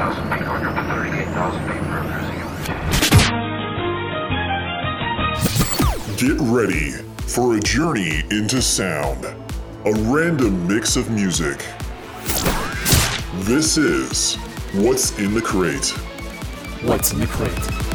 38,000 feet under, 38,000 feet for cruising. Get ready for a journey into sound, a random mix of music. This is What's in the Crate. What's in the crate?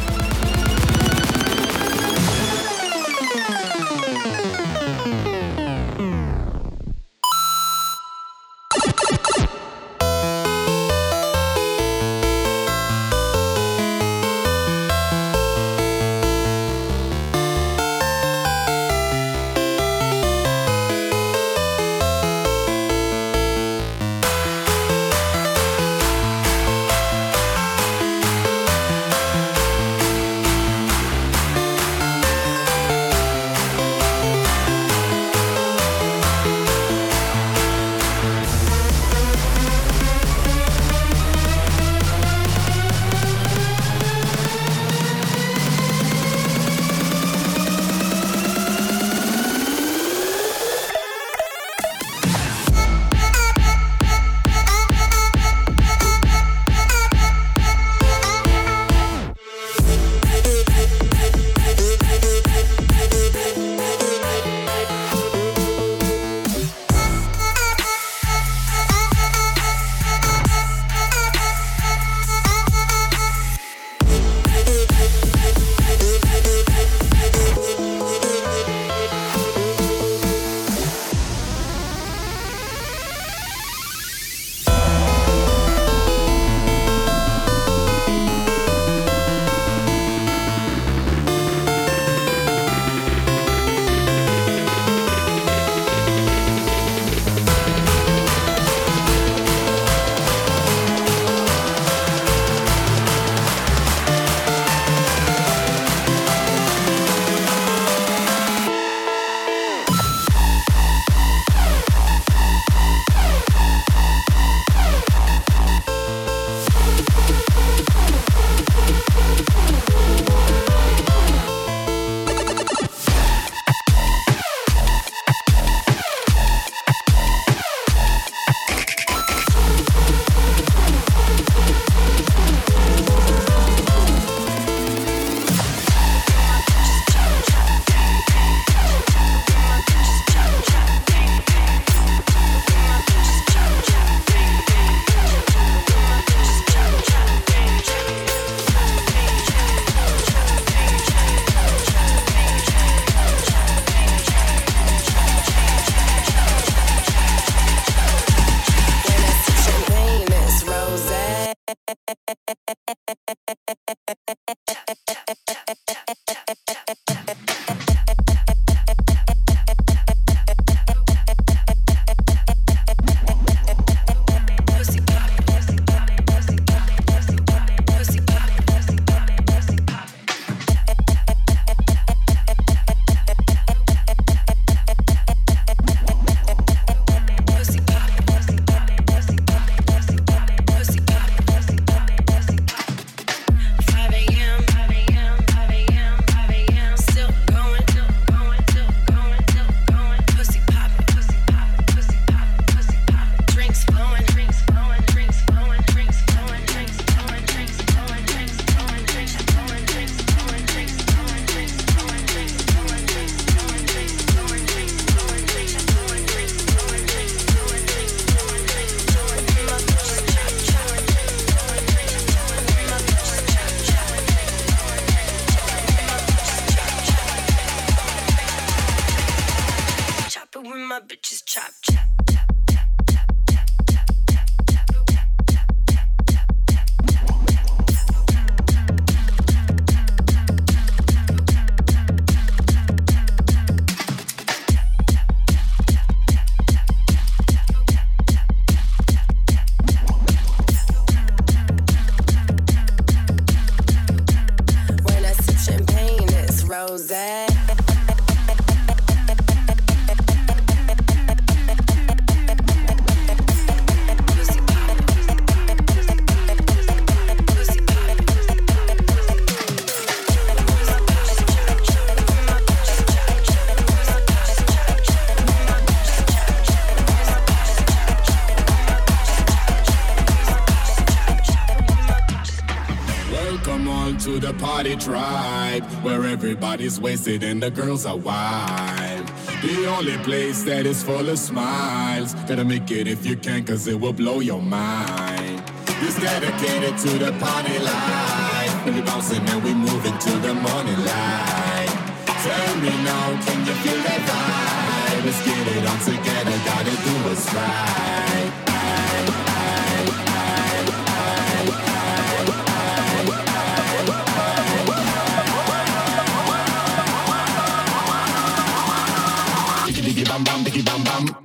Tribe, where everybody's wasted and the girls are wild. The only place that is full of smiles. Gotta make it if you can, cause it will blow your mind. It's dedicated to the party life. We bouncing and we moving till the morning light. Tell me now, can you feel that vibe? Let's get it on together, gotta do what's right. Bam bam, diggy bam bam.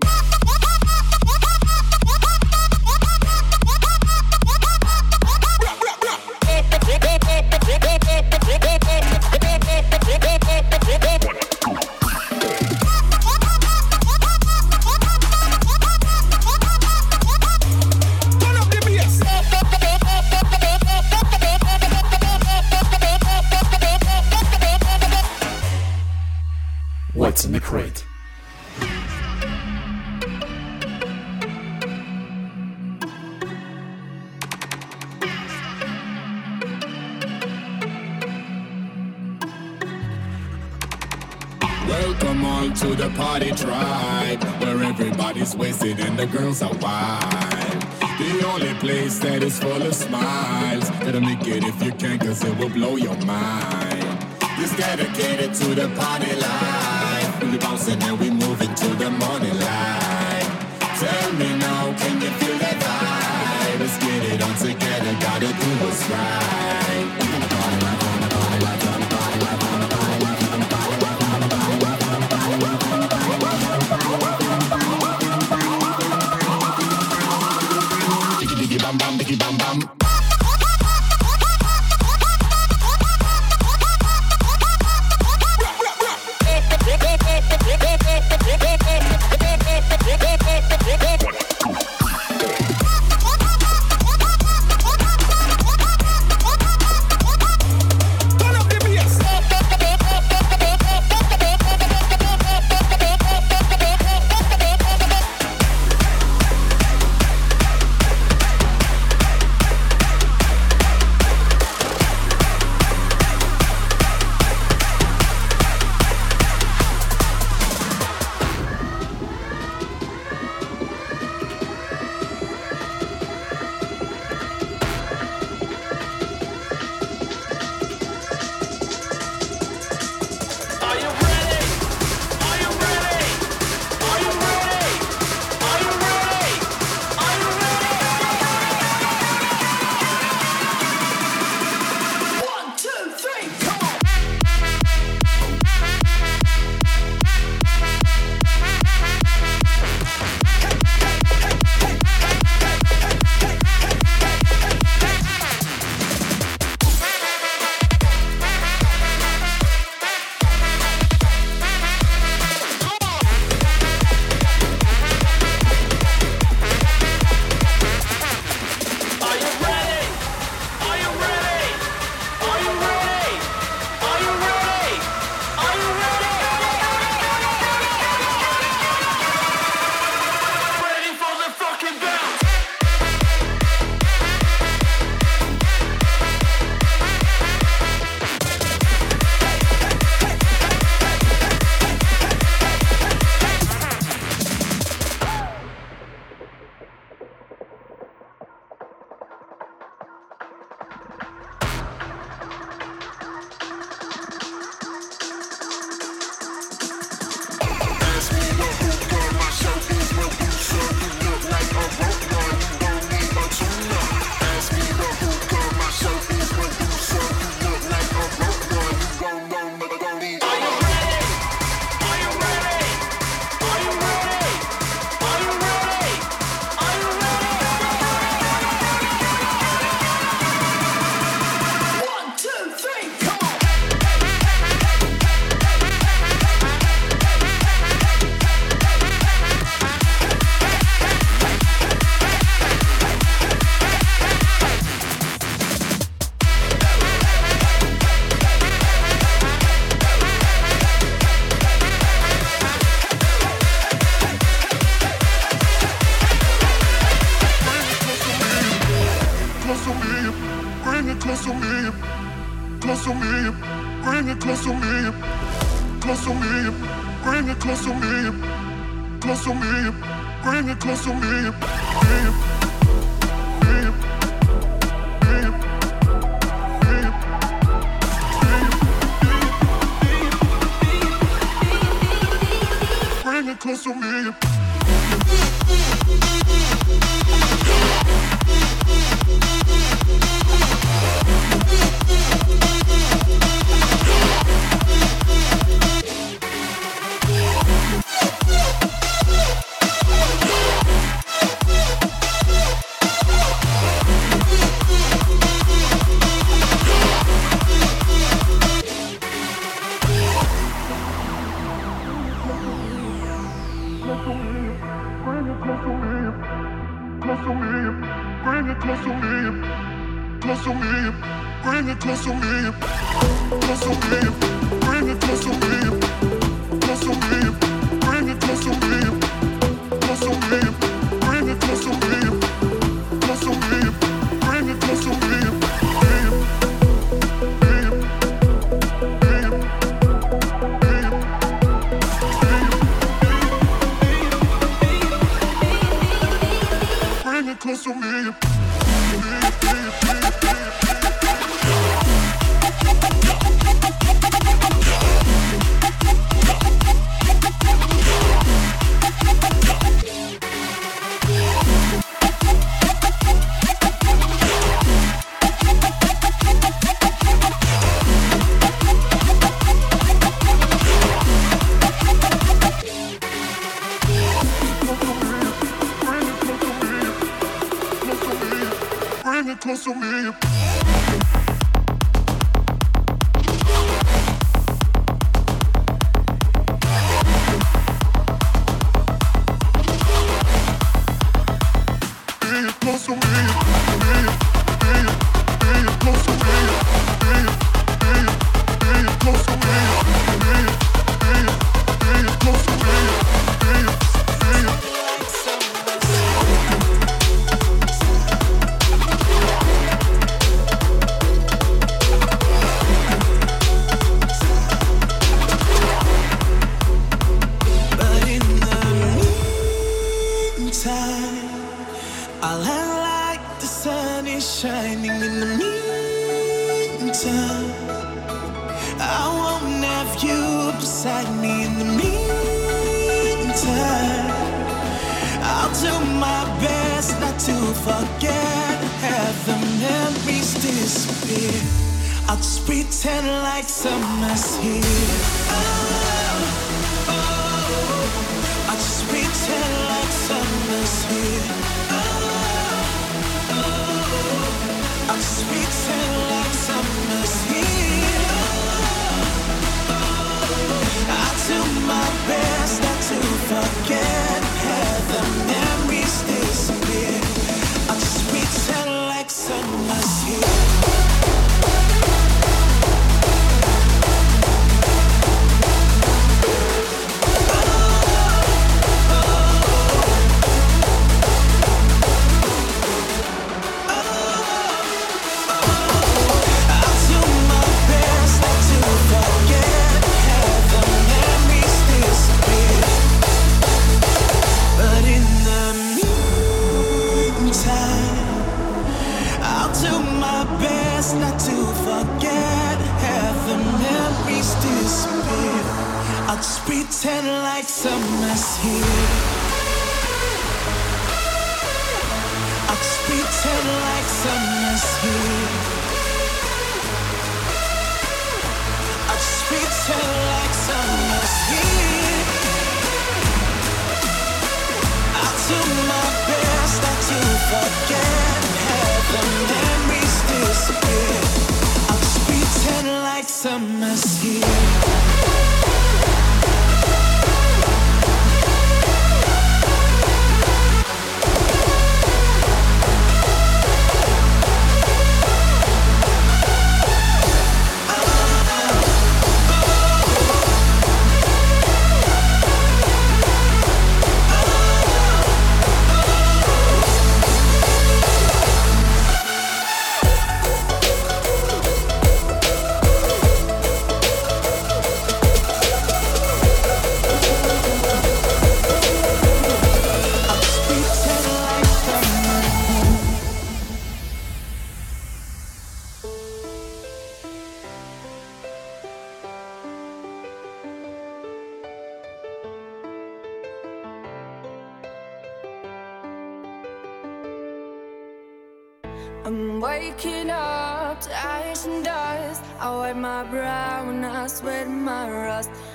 Sweet and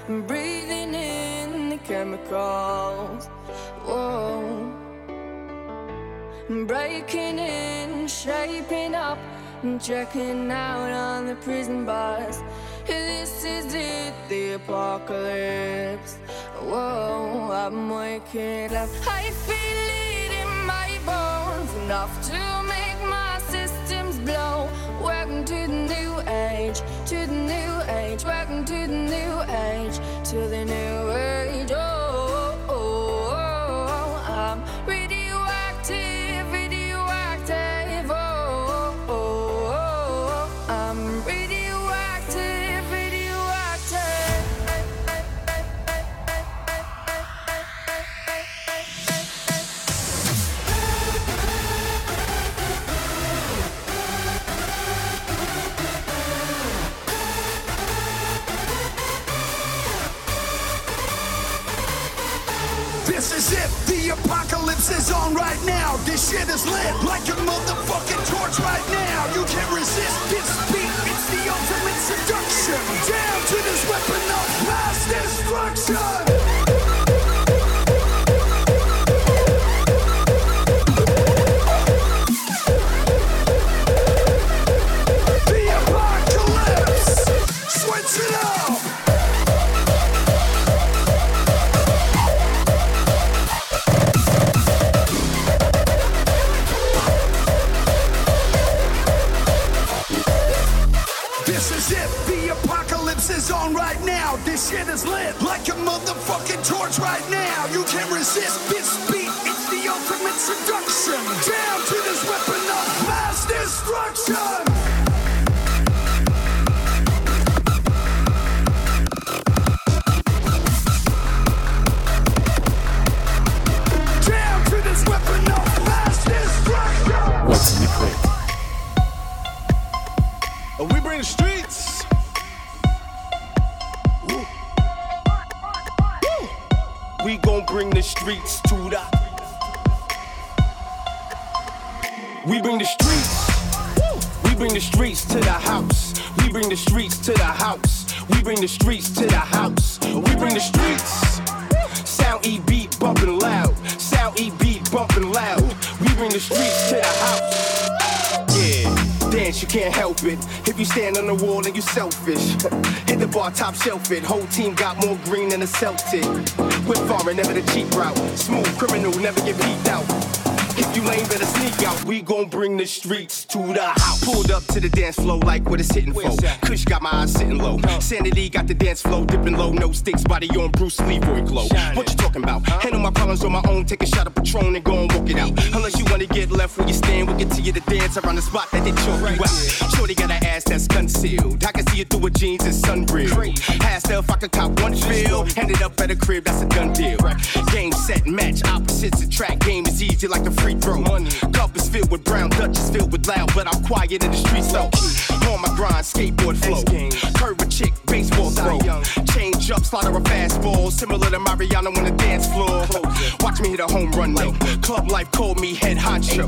I'm breathing in the chemicals. Whoa. I'm breaking in, shaping up, and checking out on the prison bars. This is it, the apocalypse. Whoa, I'm waking up. I feel it in my bones, enough to make my systems blow. Welcome to the new age, to the new age. Welcome to the new age, to the new age. Oh, the apocalypse is on right now. This shit is lit like a motherfucking torch right now. You can't resist this beat, it's the ultimate seduction. Down to this weapon of mass destruction. Bar, top shelf it. Whole team got more green than a Celtic. We're foreign, never the cheap route. Smooth bring the streets to the house. Pulled up to the dance floor like what it's hitting for. Kush got my eyes sitting low. Sanity got the dance flow dipping low. No sticks, body on Bruce Leroy glow. What you talking about? Handle my problems on my own. Take a shot of Patron and go and walk it out. Unless you wanna get left where you stand, we'll get to you to dance around the spot that they choke you out. Shorty got an ass that's concealed. I can see it through her jeans and sunreal. Her if I could cop one feel. Ended up at a crib, that's a done deal. Game set, match opposites. attract. game is easy like a free throw. Cup is filled with brown, Dutch is filled with loud, but I'm quiet in the streets though. On my grind, skateboard flow. Curve a chick, baseball throw. Change up, slaughter a fastball, similar to Mariano on the dance floor. Watch me hit a home run though. Club life called me head honcho.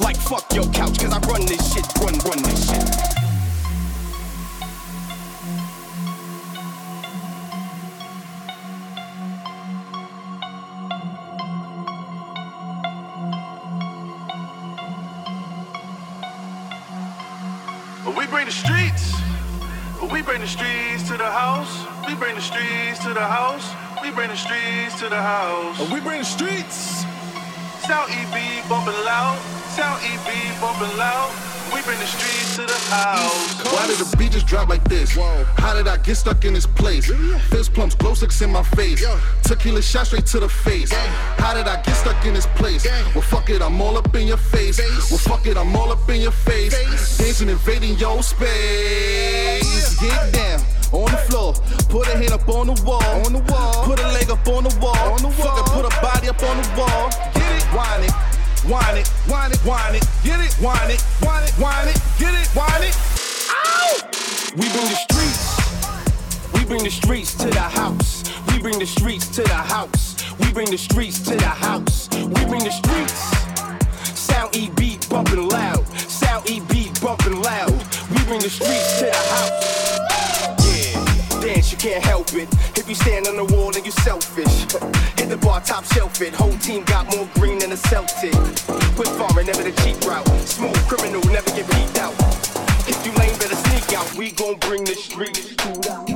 Like fuck your couch, cause I run this shit, run, run this shit. Bring the streets to the house. We bring the streets to the house. We bring the streets to the house. We bring the streets. South EB bumping loud. Sound EB bumping loud. We bring the streets to the house. Why did the beat just drop like this? Whoa. How did I get stuck in this place? Fist plums, glow sticks in my face. Tequila shot straight to the face. How did I get stuck in this place? Well, fuck it, I'm all up in your face. Well, fuck it, I'm all up in your face. Dancing, invading your space. Get down. On the floor, put a hand up on the wall. On the wall, put a leg up on the wall. On the wall, Fuck it, put a body up on the wall. Get it, whine it, Wine it, wine it, wine it, get it, wine it, wine it, wine it, get it, wine it. We bring the streets. We bring the streets to the house. We bring the streets to the house. We bring the streets to the house. We bring the streets. Sound E beat bumping loud. Sound E beat bumping loud. We bring the streets to the house. Yeah, dance, you can't help it you stand on the wall and you selfish. Hit the bar, top shelf it. Whole team got more green than a Celtic. Quit farming, never the cheap route. Smooth criminal, never get beat out. If you lame, better sneak out. We gon' bring the streets to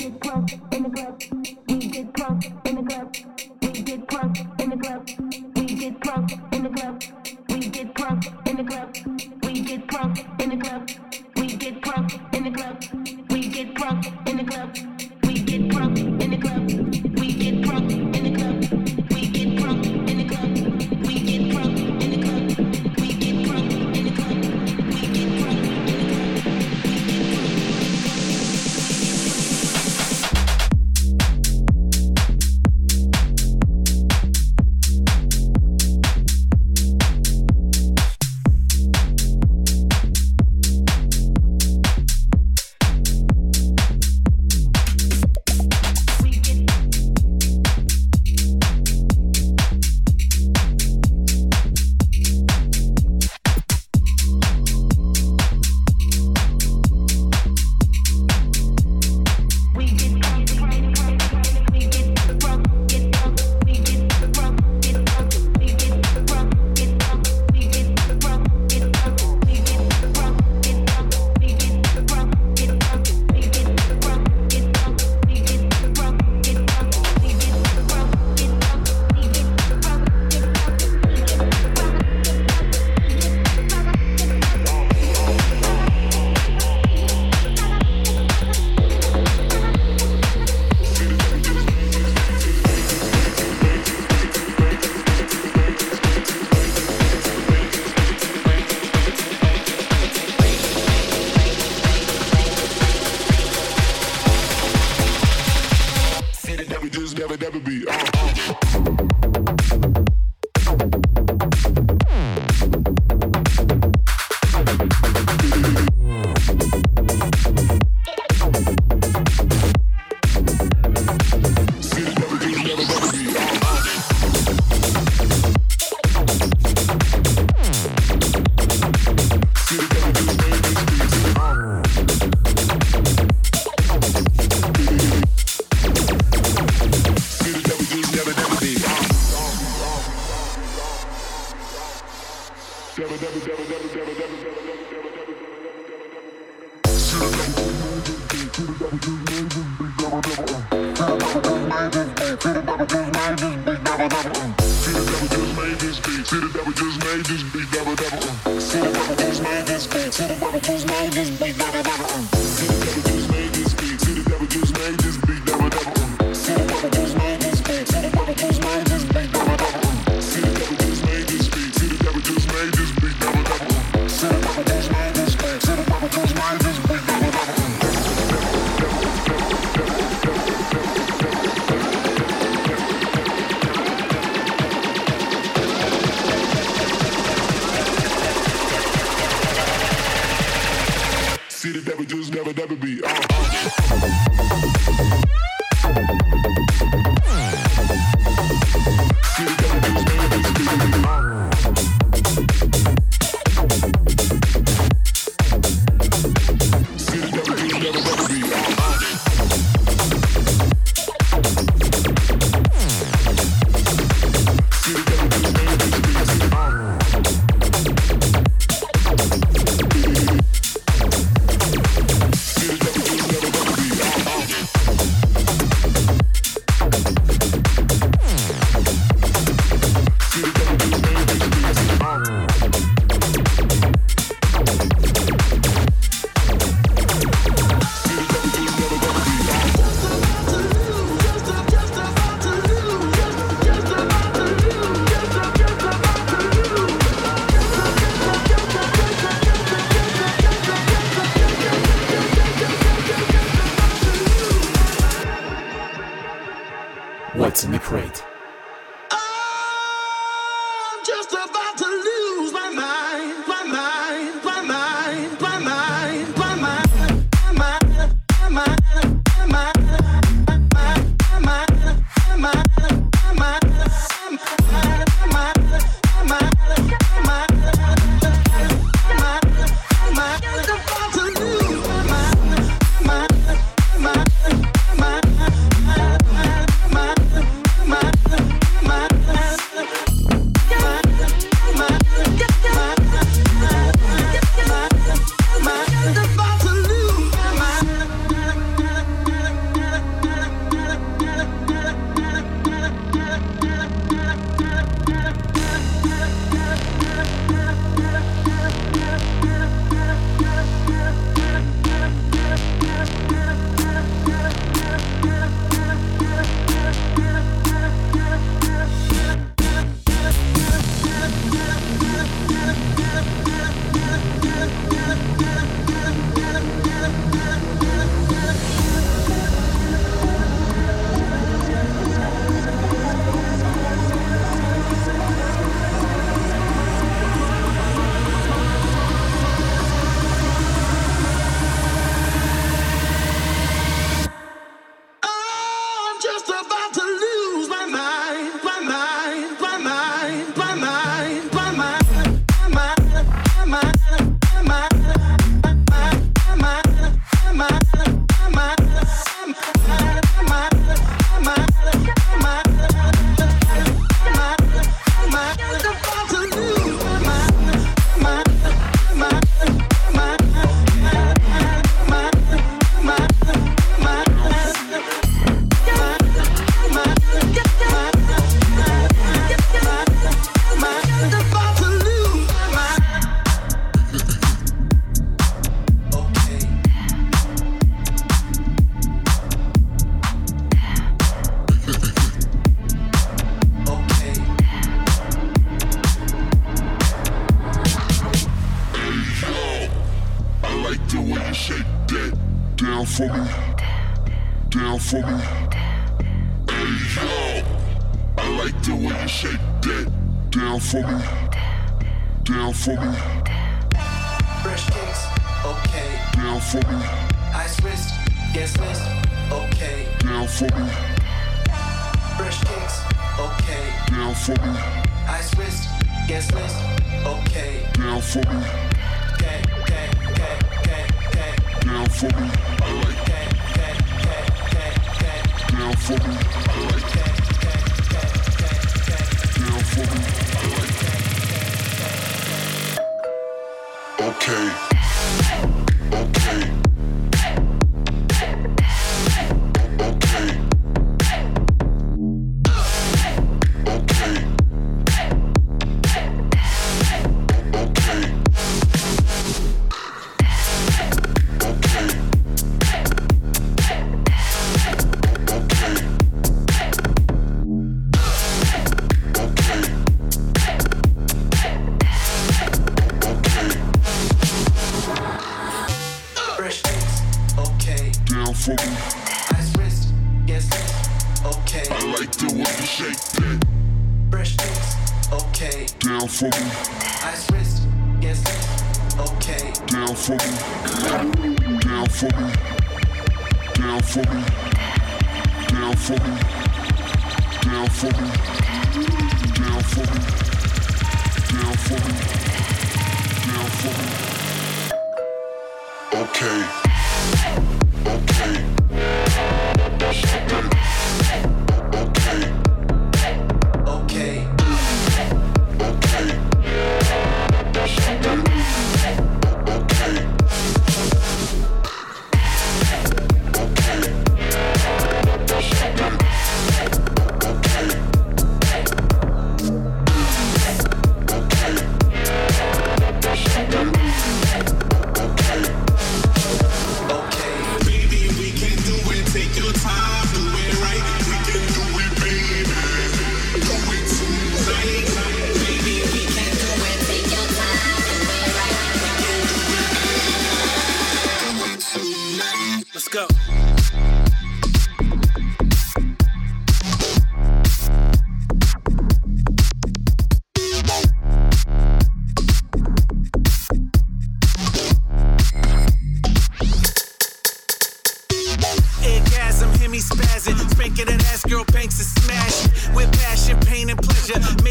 get drunk in the club. We get drunk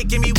give me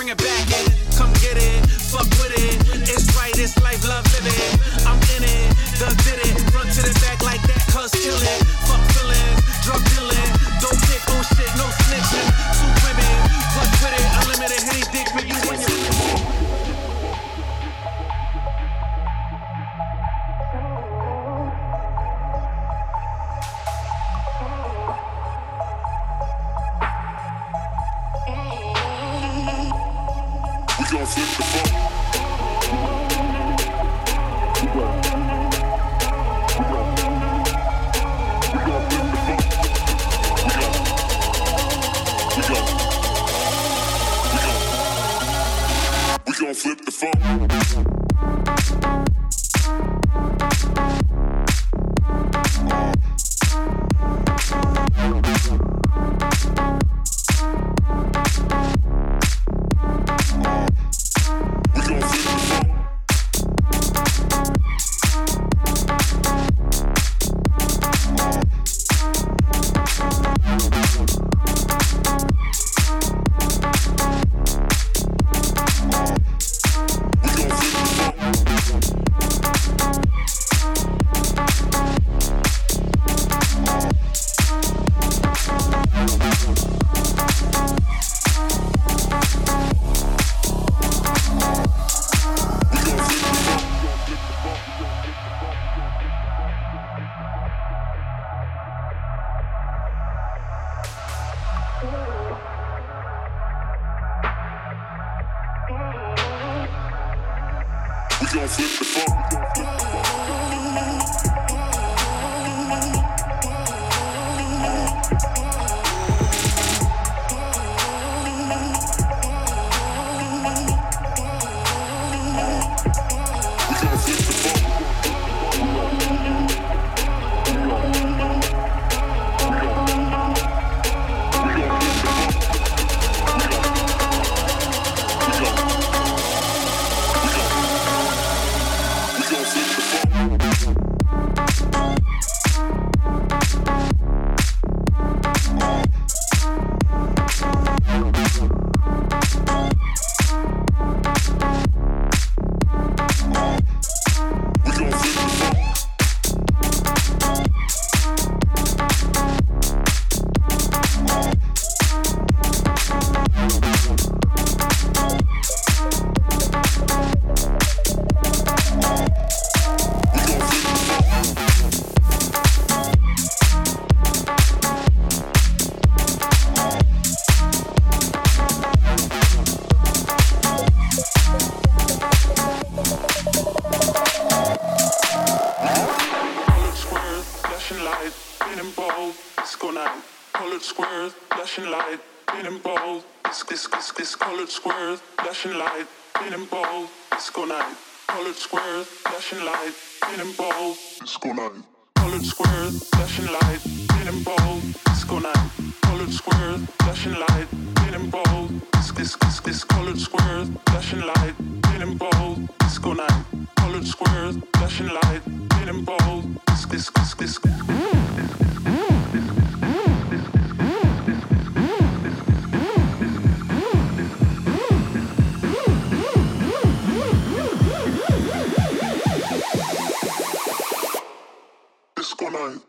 bring it back and come get it. Fuck with it. It's right, it's life, love living. time.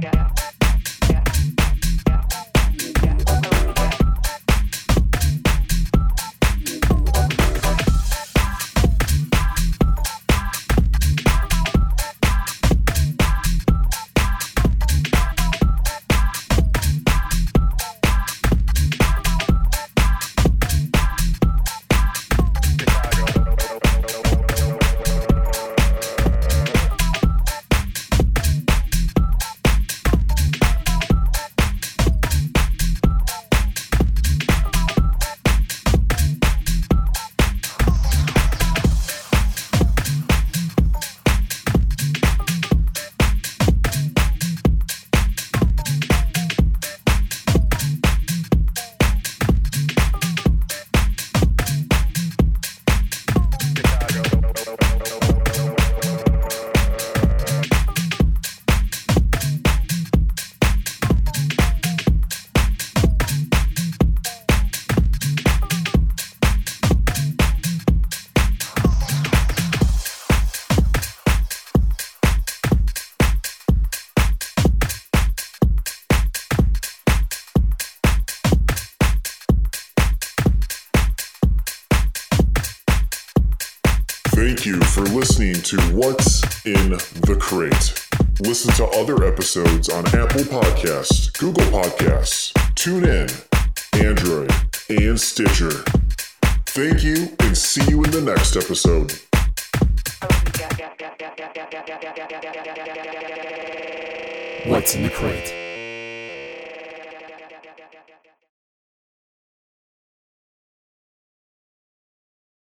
Tchau. What's in the Crate. Listen to other episodes on Apple Podcasts, Google Podcasts, TuneIn, Android, and Stitcher. Thank you and see you in the next episode. What's in the crate?